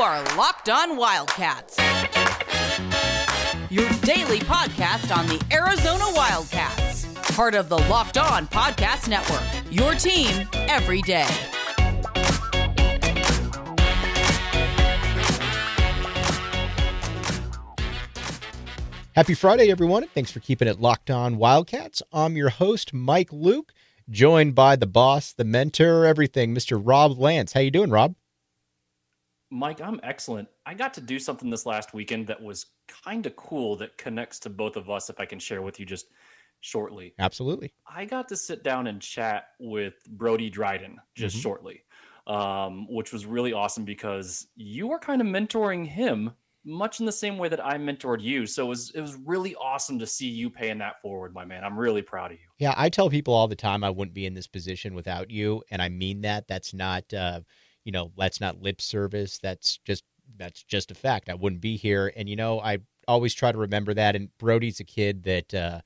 are Locked On Wildcats, your daily podcast on the Arizona Wildcats, part of the Locked On Podcast Network. Your team every day. Happy Friday, everyone, thanks for keeping it locked on Wildcats. I'm your host, Mike Luke, joined by the boss, the mentor, everything, Mr. Rob Lance. How you doing, Rob? Mike, I'm excellent. I got to do something this last weekend that was kind of cool that connects to both of us, if I can share with you just shortly. Absolutely. I got to sit down and chat with Brody Dryden just mm-hmm. shortly, um, which was really awesome because you were kind of mentoring him much in the same way that I mentored you. So it was it was really awesome to see you paying that forward, my man. I'm really proud of you. Yeah, I tell people all the time I wouldn't be in this position without you, and I mean that. That's not uh, you know, that's not lip service. That's just that's just a fact. I wouldn't be here, and you know, I always try to remember that. And Brody's a kid that uh,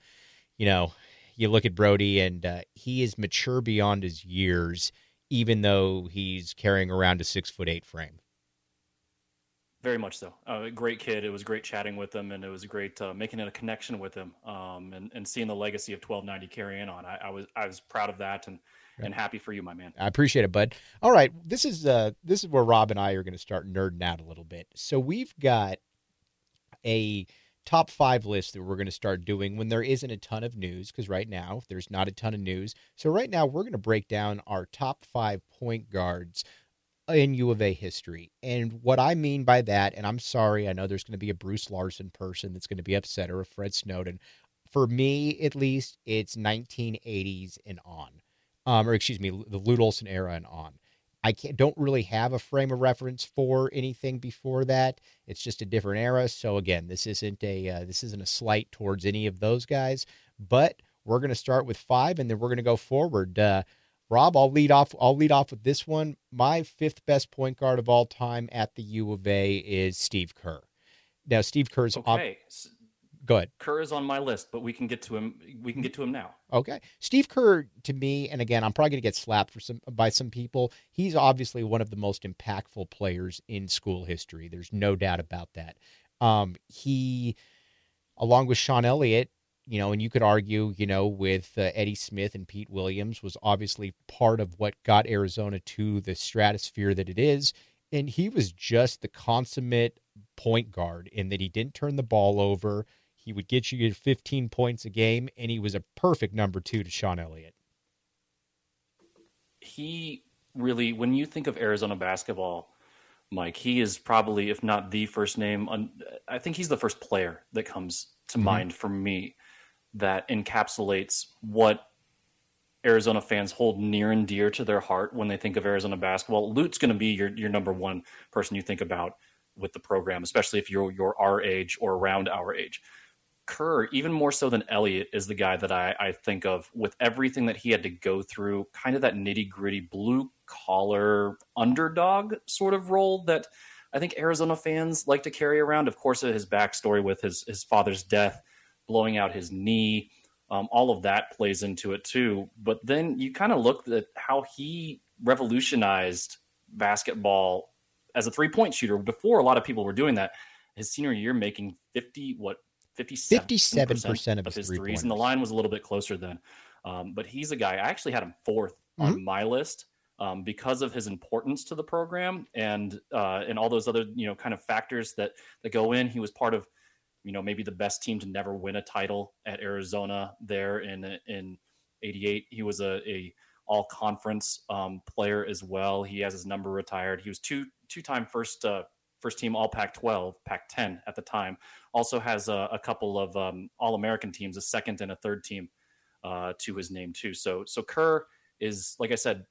you know, you look at Brody, and uh, he is mature beyond his years, even though he's carrying around a six foot eight frame. Very much so. Uh, great kid. It was great chatting with him, and it was great uh, making a connection with him, um, and, and seeing the legacy of 1290 carrying on. I, I, was I was proud of that, and and happy for you, my man. I appreciate it, bud. All right, this is uh this is where Rob and I are going to start nerding out a little bit. So we've got a top five list that we're going to start doing when there isn't a ton of news because right now there's not a ton of news. So right now we're going to break down our top five point guards in U of A history. And what I mean by that, and I'm sorry, I know there's going to be a Bruce Larson person that's going to be upset or a Fred Snowden. For me, at least, it's 1980s and on, um, or excuse me, the Lute Olson era and on. I don't really have a frame of reference for anything before that. It's just a different era. So again, this isn't a uh, this isn't a slight towards any of those guys. But we're going to start with five, and then we're going to go forward. Uh, Rob, I'll lead off. I'll lead off with this one. My fifth best point guard of all time at the U of A is Steve Kerr. Now, Steve Kerr's okay. On, go ahead. Kerr is on my list, but we can get to him. We can get to him now. Okay, Steve Kerr to me, and again, I'm probably going to get slapped for some by some people. He's obviously one of the most impactful players in school history. There's no doubt about that. Um, he, along with Sean Elliott, you know, and you could argue, you know, with uh, Eddie Smith and Pete Williams was obviously part of what got Arizona to the stratosphere that it is. And he was just the consummate point guard in that he didn't turn the ball over. He would get you 15 points a game, and he was a perfect number two to Sean Elliott. He really, when you think of Arizona basketball, Mike, he is probably, if not the first name, I think he's the first player that comes to mm-hmm. mind for me that encapsulates what Arizona fans hold near and dear to their heart when they think of Arizona basketball. Lute's going to be your your number one person you think about with the program, especially if you're you're our age or around our age. Kerr, even more so than Elliott, is the guy that I, I think of with everything that he had to go through, kind of that nitty gritty blue collar underdog sort of role that I think Arizona fans like to carry around. Of course, his backstory with his his father's death blowing out his knee. Um, all of that plays into it too. But then you kind of look at how he revolutionized basketball as a three point shooter. Before a lot of people were doing that, his senior year making 50, what, 57 percent of, of his, threes. And the line was a little bit closer then. Um, but he's a guy, I actually had him 4th mm-hmm. on my list. Um, because of his importance to the program and uh, and all those other you know kind of factors that that go in, he was part of you know maybe the best team to never win a title at Arizona there in in 88 he was a, a all conference um, player as well he has his number retired he was two two time first uh, first team all Pac 12 Pac 10 at the time also has a, a couple of um, all American teams a second and a third team uh, to his name too so so Kerr is like I said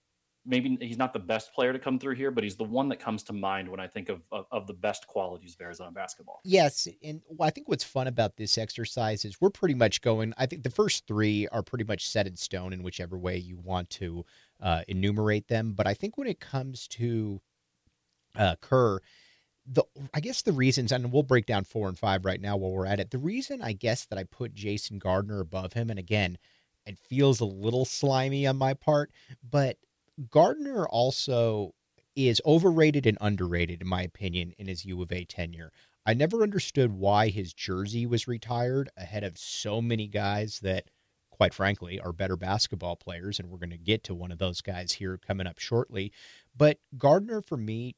maybe he's not the best player to come through here, but he's the one that comes to mind when I think of, of, of, the best qualities of Arizona basketball. Yes. And I think what's fun about this exercise is we're pretty much going, I think the first three are pretty much set in stone in whichever way you want to uh, enumerate them. But I think when it comes to uh, Kerr, the I guess the reasons, and we'll break down four and five right now while we're at it. The reason I guess that I put Jason Gardner above him, and again, it feels a little slimy on my part, but Gardner also is overrated and underrated, in my opinion, in his U of A tenure. I never understood why his jersey was retired ahead of so many guys that, quite frankly, are better basketball players. And we're going to get to one of those guys here coming up shortly. But Gardner, for me,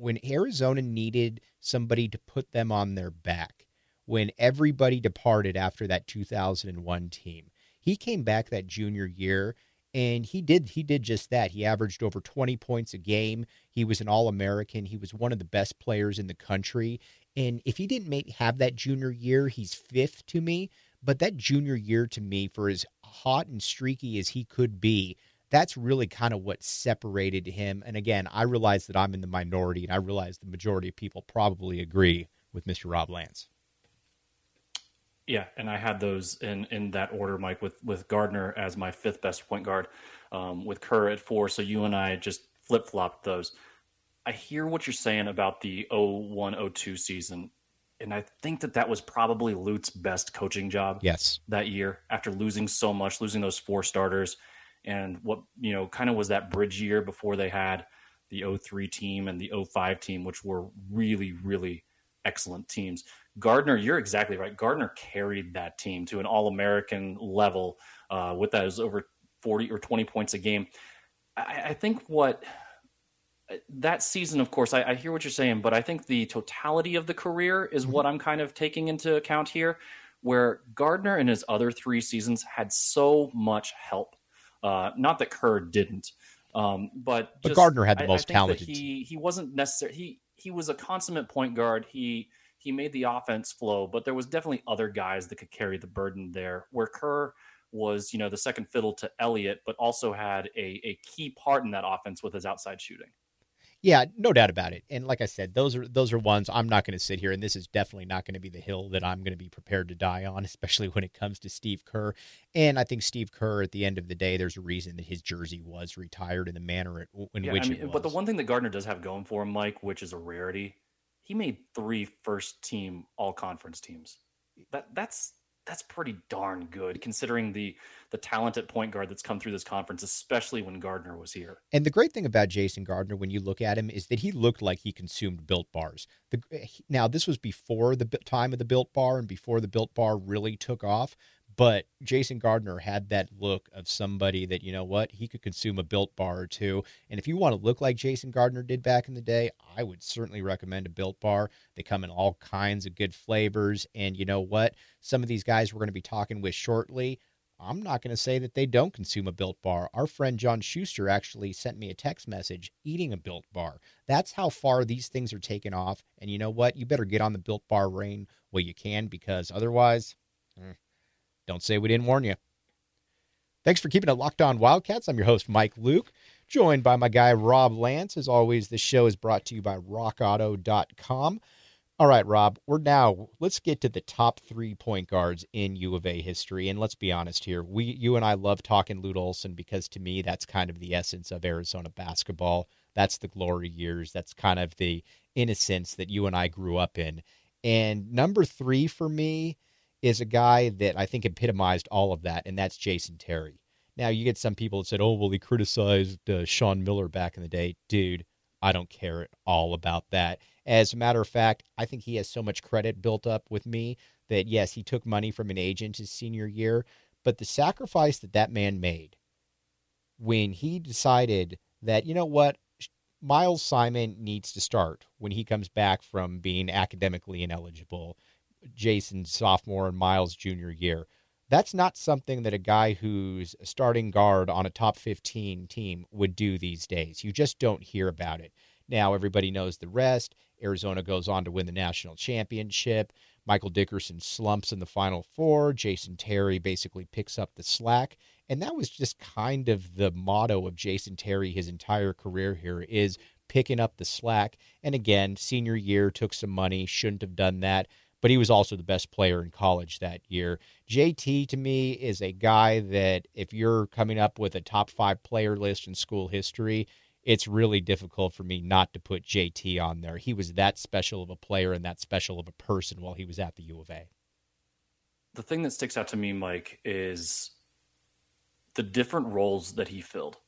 when Arizona needed somebody to put them on their back, when everybody departed after that 2001 team, he came back that junior year and he did he did just that. He averaged over 20 points a game. He was an All-American. He was one of the best players in the country. And if he didn't make have that junior year, he's fifth to me. But that junior year to me, for as hot and streaky as he could be, that's really kind of what separated him. And again, I realize that I'm in the minority, and I realize the majority of people probably agree with Mr. Rob Lance. Yeah, and I had those in in that order, Mike, with with Gardner as my fifth best point guard, um, with Kerr at four. So you and I just flip flopped those. I hear what you're saying about the 0102 season, and I think that that was probably Lute's best coaching job. Yes, that year after losing so much, losing those four starters, and what you know kind of was that bridge year before they had the 03 team and the 05 team, which were really really excellent teams. Gardner, you're exactly right. Gardner carried that team to an All American level uh, with those over 40 or 20 points a game. I, I think what uh, that season, of course, I, I, hear what you're saying, but I think the totality of the career is mm-hmm. what I'm kind of taking into account here, where Gardner in his other three seasons had so much help. Uh, not that Kerr didn't, um, but but Gardner had the most I, talented. He he wasn't necessary. He he was a consummate point guard. He he made the offense flow, but there was definitely other guys that could carry the burden there. Where Kerr was, you know, the second fiddle to Elliott, but also had a, a key part in that offense with his outside shooting. Yeah, no doubt about it. And like I said, those are those are ones I'm not going to sit here, and this is definitely not going to be the hill that I'm going to be prepared to die on, especially when it comes to Steve Kerr. And I think Steve Kerr, at the end of the day, there's a reason that his jersey was retired in the manner in yeah, which I mean, it was. But the one thing that Gardner does have going for him, Mike, which is a rarity, he made three first team all conference teams. That that's that's pretty darn good considering the the talented point guard that's come through this conference, especially when Gardner was here. And the great thing about Jason Gardner, when you look at him, is that he looked like he consumed Built bars. The, now, this was before the time of the Built bar and before the Built bar really took off. But Jason Gardner had that look of somebody that, you know what, he could consume a built bar or two. And if you want to look like Jason Gardner did back in the day, I would certainly recommend a built bar. They come in all kinds of good flavors. And you know what? Some of these guys we're going to be talking with shortly. I'm not going to say that they don't consume a built bar. Our friend John Schuster actually sent me a text message eating a built bar. That's how far these things are taken off. And you know what? You better get on the built bar reign while you can because otherwise, eh, don't say we didn't warn you. Thanks for keeping it locked on Wildcats. I'm your host, Mike Luke, joined by my guy, Rob Lance. As always, this show is brought to you by rockauto.com. All right, Rob, we're now, let's get to the top three point guards in U of A history. And let's be honest here. We, you and I love talking Lute Olson because to me, that's kind of the essence of Arizona basketball. That's the glory years. That's kind of the innocence that you and I grew up in. And number three for me, is a guy that I think epitomized all of that, and that's Jason Terry. Now, you get some people that said, oh, well, he criticized uh, Sean Miller back in the day. Dude, I don't care at all about that. As a matter of fact, I think he has so much credit built up with me that, yes, he took money from an agent his senior year, but the sacrifice that that man made when he decided that, you know what, Miles Simon needs to start when he comes back from being academically ineligible Jason's sophomore and Miles' junior year. That's not something that a guy who's a starting guard on a top 15 team would do these days. You just don't hear about it. Now, everybody knows the rest. Arizona goes on to win the national championship. Michael Dickerson slumps in the final four. Jason Terry basically picks up the slack. And that was just kind of the motto of Jason Terry his entire career here is picking up the slack. And again, senior year took some money, shouldn't have done that but he was also the best player in college that year. JT to me is a guy that if you're coming up with a top five player list in school history, it's really difficult for me not to put JT on there. He was that special of a player and that special of a person while he was at the U of A. The thing that sticks out to me, Mike, is the different roles that he filled.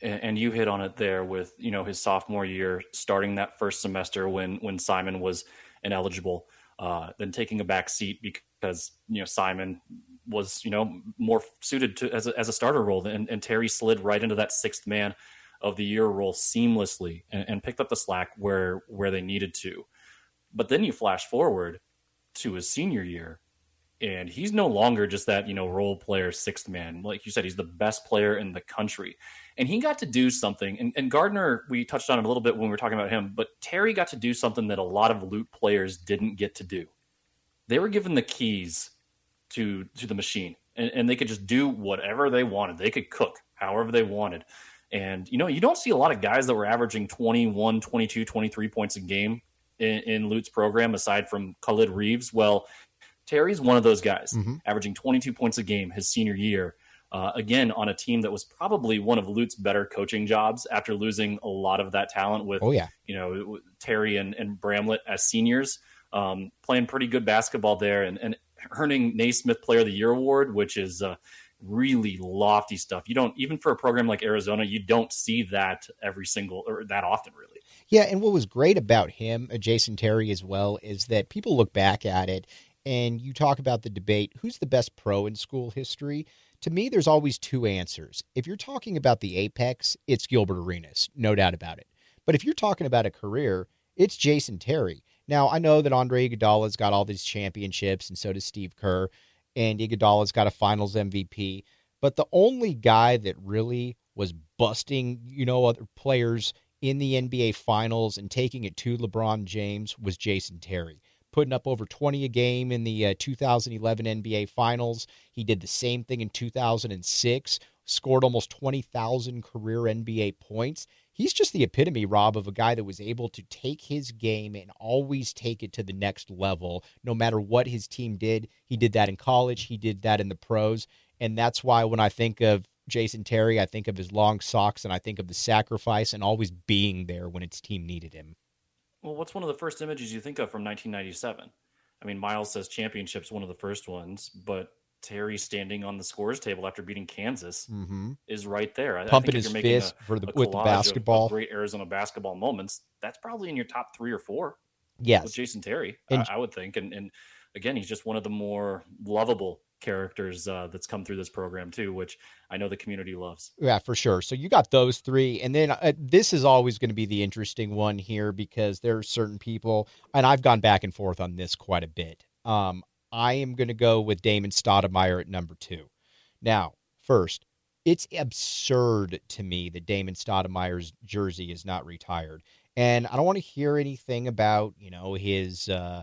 and, you hit on it there with you know his sophomore year, starting that first semester when when Simon was ineligible, uh, then taking a back seat because you know Simon was you know more suited to as a, as a starter role, and, and Terry slid right into that sixth man of the year role seamlessly and, and picked up the slack where where they needed to. But then you flash forward to his senior year, and he's no longer just that you know role player sixth man. Like you said, he's the best player in the country, and he got to do something. And, and Gardner, we touched on it a little bit when we were talking about him, but Terry got to do something that a lot of Lute players didn't get to do. They were given the keys to to the machine, and, and they could just do whatever they wanted. They could cook however they wanted. And, you know, you don't see a lot of guys that were averaging 21, 22, 23 points a game in, in Lute's program, aside from Khalid Reeves. Well, Terry's one of those guys, mm-hmm. averaging 22 points a game his senior year. Uh, again, on a team that was probably one of Lute's better coaching jobs after losing a lot of that talent with, oh, yeah. you know, Terry and, and Bramlett as seniors, um, playing pretty good basketball there and, and earning Naismith Player of the Year award, which is uh, really lofty stuff. You don't even for a program like Arizona, you don't see that every single or that often, really. Yeah, and what was great about him, uh, Jason Terry, as well, is that people look back at it and you talk about the debate: who's the best pro in school history? To me, there's always two answers. If you're talking about the apex, it's Gilbert Arenas, no doubt about it. But if you're talking about a career, it's Jason Terry. Now, I know that Andre Iguodala's got all these championships, and so does Steve Kerr and Iguodala's got a Finals MVP. But the only guy that really was busting, you know, other players in the NBA Finals and taking it to LeBron James was Jason Terry, putting up over 20 a game in the uh, 2011 NBA Finals. He did the same thing in 2006, scored almost 20,000 career NBA points he's just the epitome, Rob, of a guy that was able to take his game and always take it to the next level, no matter what his team did. He did that in college, he did that in the pros. And that's why when I think of Jason Terry, I think of his long socks and I think of the sacrifice and always being there when its team needed him. Well, what's one of the first images you think of from 1997? I mean, Miles says championship's one of the first ones, but Terry standing on the scores table after beating Kansas mm-hmm. is right there. Pumping his fist a, for the with the basketball. Of, of great Arizona basketball moments. That's probably in your top three or four. Yes, with Jason Terry, and, I, I, would think. And, and again, he's just one of the more lovable characters uh, that's come through this program too, which I know the community loves. Yeah, for sure. So you got those three, and then uh, this is always going to be the interesting one here because there are certain people, and I've gone back and forth on this quite a bit. Um, I am going to go with Damon Stoudemire at number two. Now, first, it's absurd to me that Damon Stoudemire's jersey is not retired. And I don't want to hear anything about, you know, his uh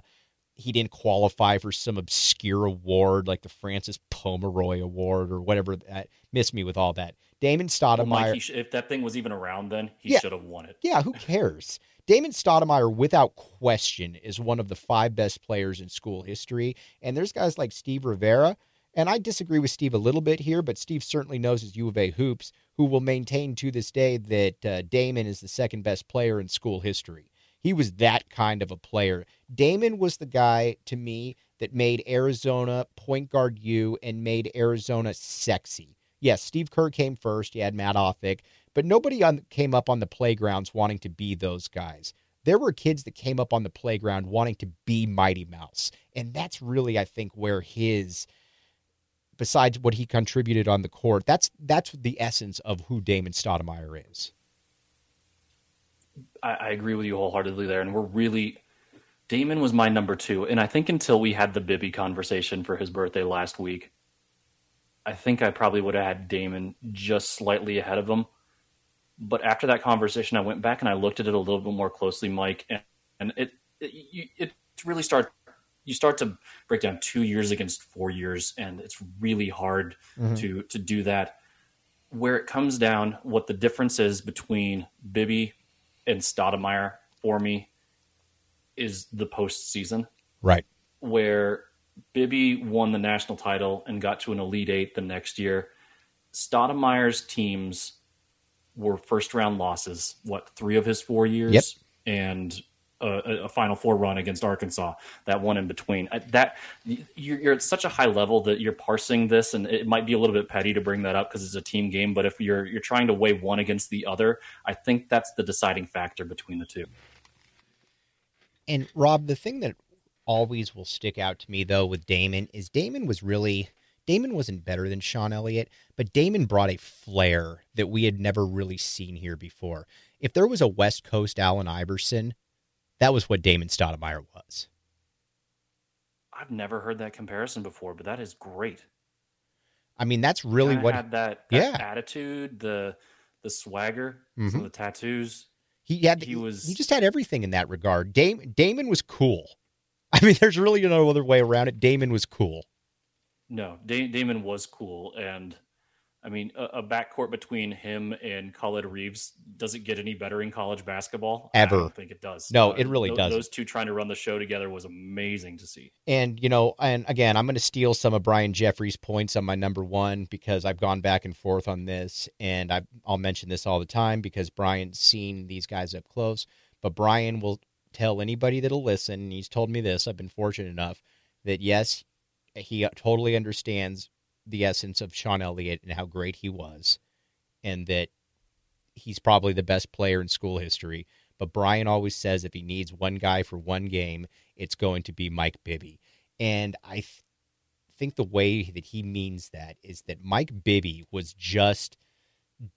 he didn't qualify for some obscure award like the Frances Pomeroy Award or whatever that miss me with all that. Damon Stoudemire well, Mike, sh- if that thing was even around then, he yeah, should have won it. Yeah, who cares? Damon Stoudemire, without question, is one of the five best players in school history. And there's guys like Steve Rivera, and I disagree with Steve a little bit here, but Steve certainly knows his U of A hoops, who will maintain to this day that uh, Damon is the second best player in school history. He was that kind of a player. Damon was the guy to me that made Arizona point guard you and made Arizona sexy. Yes, Steve Kerr came first. You had Matt Othick, but nobody on, came up on the playgrounds wanting to be those guys. There were kids that came up on the playground wanting to be Mighty Mouse. And that's really, I think, where his besides what he contributed on the court, that's that's the essence of who Damon Stoudemire is. I, I, agree with you wholeheartedly there, and we're really Damon was my number two, and I think until we had the Bibby conversation for his birthday last week, I think I probably would have had Damon just slightly ahead of him but after that conversation, I went back and I looked at it a little bit more closely, Mike, and, and it, it it really start you start to break down two years against four years, and it's really hard mm-hmm. to to do that. Where it comes down, what the difference is between Bibby and Stoudemire for me is the postseason, right? Where Bibby won the national title and got to an Elite Eight the next year. Stoudemire's teams were first round losses. What three of his four years? Yep. And a, a, Final Four run against Arkansas, that one in between. That you're, you're, at such a high level that you're parsing this, and it might be a little bit petty to bring that up because it's a team game. But if you're you're trying to weigh one against the other, I think that's the deciding factor between the two. And Rob, the thing that always will stick out to me though with Damon is Damon was really Damon wasn't better than Sean Elliott, but Damon brought a flair that we had never really seen here before. If there was a West Coast Allen Iverson, that was what Damon Stoudemire was. I've never heard that comparison before, but that is great. I mean, that's really what had that, that yeah. attitude, the the swagger, mm-hmm. some of the tattoos. He had he was he just had everything in that regard. Dam- Damon was cool. I mean, there's really no other way around it. Damon was cool. No, da- Damon was cool, and I mean, a, a backcourt between him and Khalid Reeves doesn't get any better in college basketball? Ever? I don't think it does. No, uh, it really th- does. Those two trying to run the show together was amazing to see. And you know, and again, I'm going to steal some of Brian Jeffries' points on my number one because I've gone back and forth on this, and I, I'll mention this all the time because Brian's seen these guys up close. But Brian will tell anybody that'll listen. and He's told me this. I've been fortunate enough that yes, he totally understands the essence of Sean Elliott and how great he was, and that he's probably the best player in school history. But Brian always says if he needs one guy for one game, it's going to be Mike Bibby. And I th- think the way that he means that is that Mike Bibby was just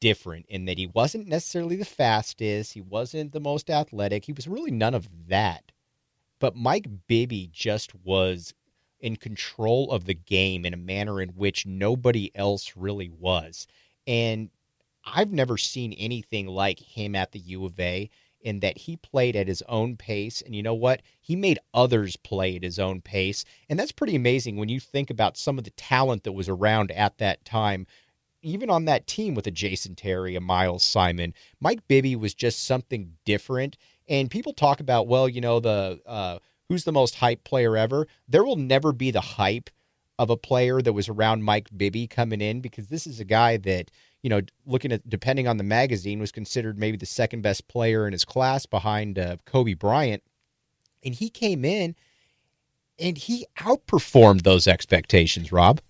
different in that he wasn't necessarily the fastest, he wasn't the most athletic, he was really none of that. But Mike Bibby just was in control of the game in a manner in which nobody else really was. And I've never seen anything like him at the U of A in that he played at his own pace. And you know what? He made others play at his own pace. And that's pretty amazing when you think about some of the talent that was around at that time. Even on that team with a Jason Terry, a Miles Simon, Mike Bibby was just something different. And people talk about, well, you know, the uh, who's the most hype player ever, there will never be the hype of a player that was around Mike Bibby coming in because this is a guy that, you know, looking at depending on the magazine, was considered maybe the second best player in his class behind uh, Kobe Bryant. And he came in and he outperformed those expectations, Rob.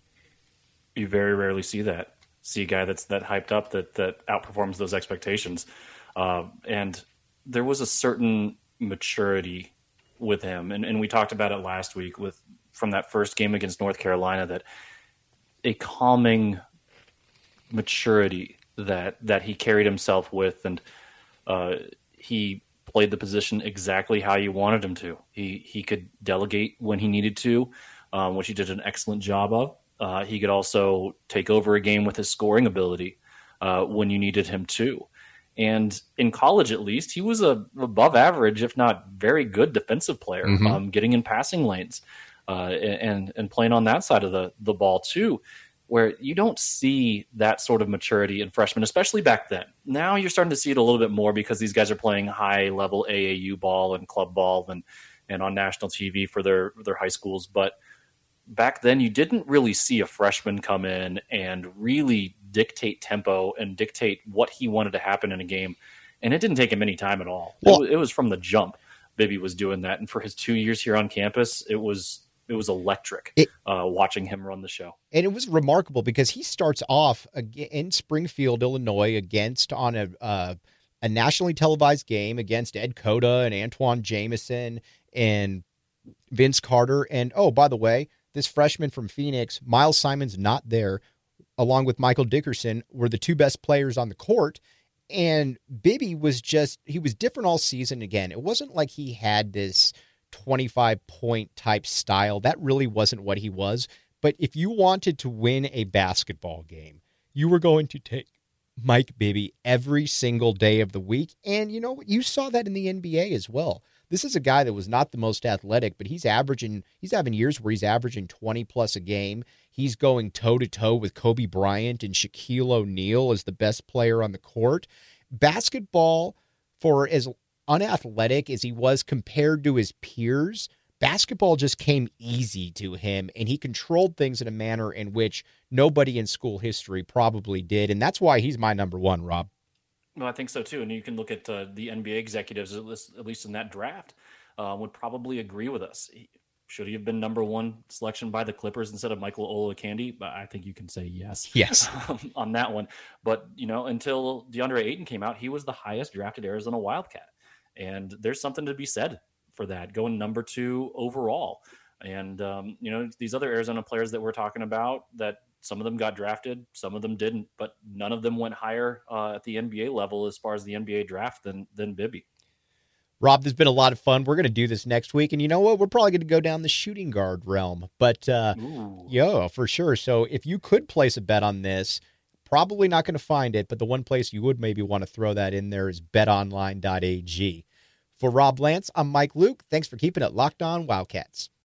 You very rarely see that. See a guy that's that hyped up that that outperforms those expectations. Uh, and there was a certain maturity with him, and, and we talked about it last week with from that first game against North Carolina that a calming maturity that that he carried himself with, and uh, he played the position exactly how you wanted him to. He he could delegate when he needed to, um, which he did an excellent job of. Uh, he could also take over a game with his scoring ability uh, when you needed him to. And in college, at least, he was a above average, if not very good, defensive player, mm-hmm. um, getting in passing lanes uh, and and playing on that side of the the ball too, where you don't see that sort of maturity in freshmen, especially back then. Now you're starting to see it a little bit more because these guys are playing high level AAU ball and club ball and and on national TV for their their high schools, but back then you didn't really see a freshman come in and really dictate tempo and dictate what he wanted to happen in a game. And it didn't take him any time at all. Well, it, was, it was from the jump. Bibby was doing that, and for his two years here on campus, it was it was electric it, uh, watching him run the show. And it was remarkable because he starts off in Springfield, Illinois, against on a uh, a nationally televised game against Ed Cota and Antawn Jamison and Vince Carter. And oh, by the way, this freshman from Phoenix, Miles Simon's not there, along with Michael Dickerson, were the two best players on the court. And Bibby was just, he was different all season again. It wasn't like he had this 25 point type style. That really wasn't what he was. But if you wanted to win a basketball game, you were going to take Mike Bibby every single day of the week. And you know what? You saw that in the NBA as well. This is a guy that was not the most athletic, but he's averaging, he's having years where he's averaging 20 plus a game. He's going toe to toe with Kobe Bryant and Shaquille O'Neal as the best player on the court. Basketball, for as unathletic as he was compared to his peers, basketball just came easy to him and he controlled things in a manner in which nobody in school history probably did. And that's why he's my number one, Rob. No, I think so too. And you can look at uh, the NBA executives, at least, at least in that draft, uh, would probably agree with us. Should he have been number one selection by the Clippers instead of Michael Olowokandi? I think you can say yes. Yes. on that one. But, you know, until DeAndre Ayton came out, he was the highest drafted Arizona Wildcat. And there's something to be said for that, going number two overall. And, um, you know, these other Arizona players that we're talking about that some of them got drafted, some of them didn't, but none of them went higher uh, at the NBA level as far as the NBA draft than, than Bibby. Rob, there's been a lot of fun. We're going to do this next week. And you know what? We're probably going to go down the shooting guard realm. But, uh, yeah, for sure. So if you could place a bet on this, probably not going to find it. But the one place you would maybe want to throw that in there is betonline.ag. For Rob Lance, I'm Mike Luke. Thanks for keeping it locked on Wildcats.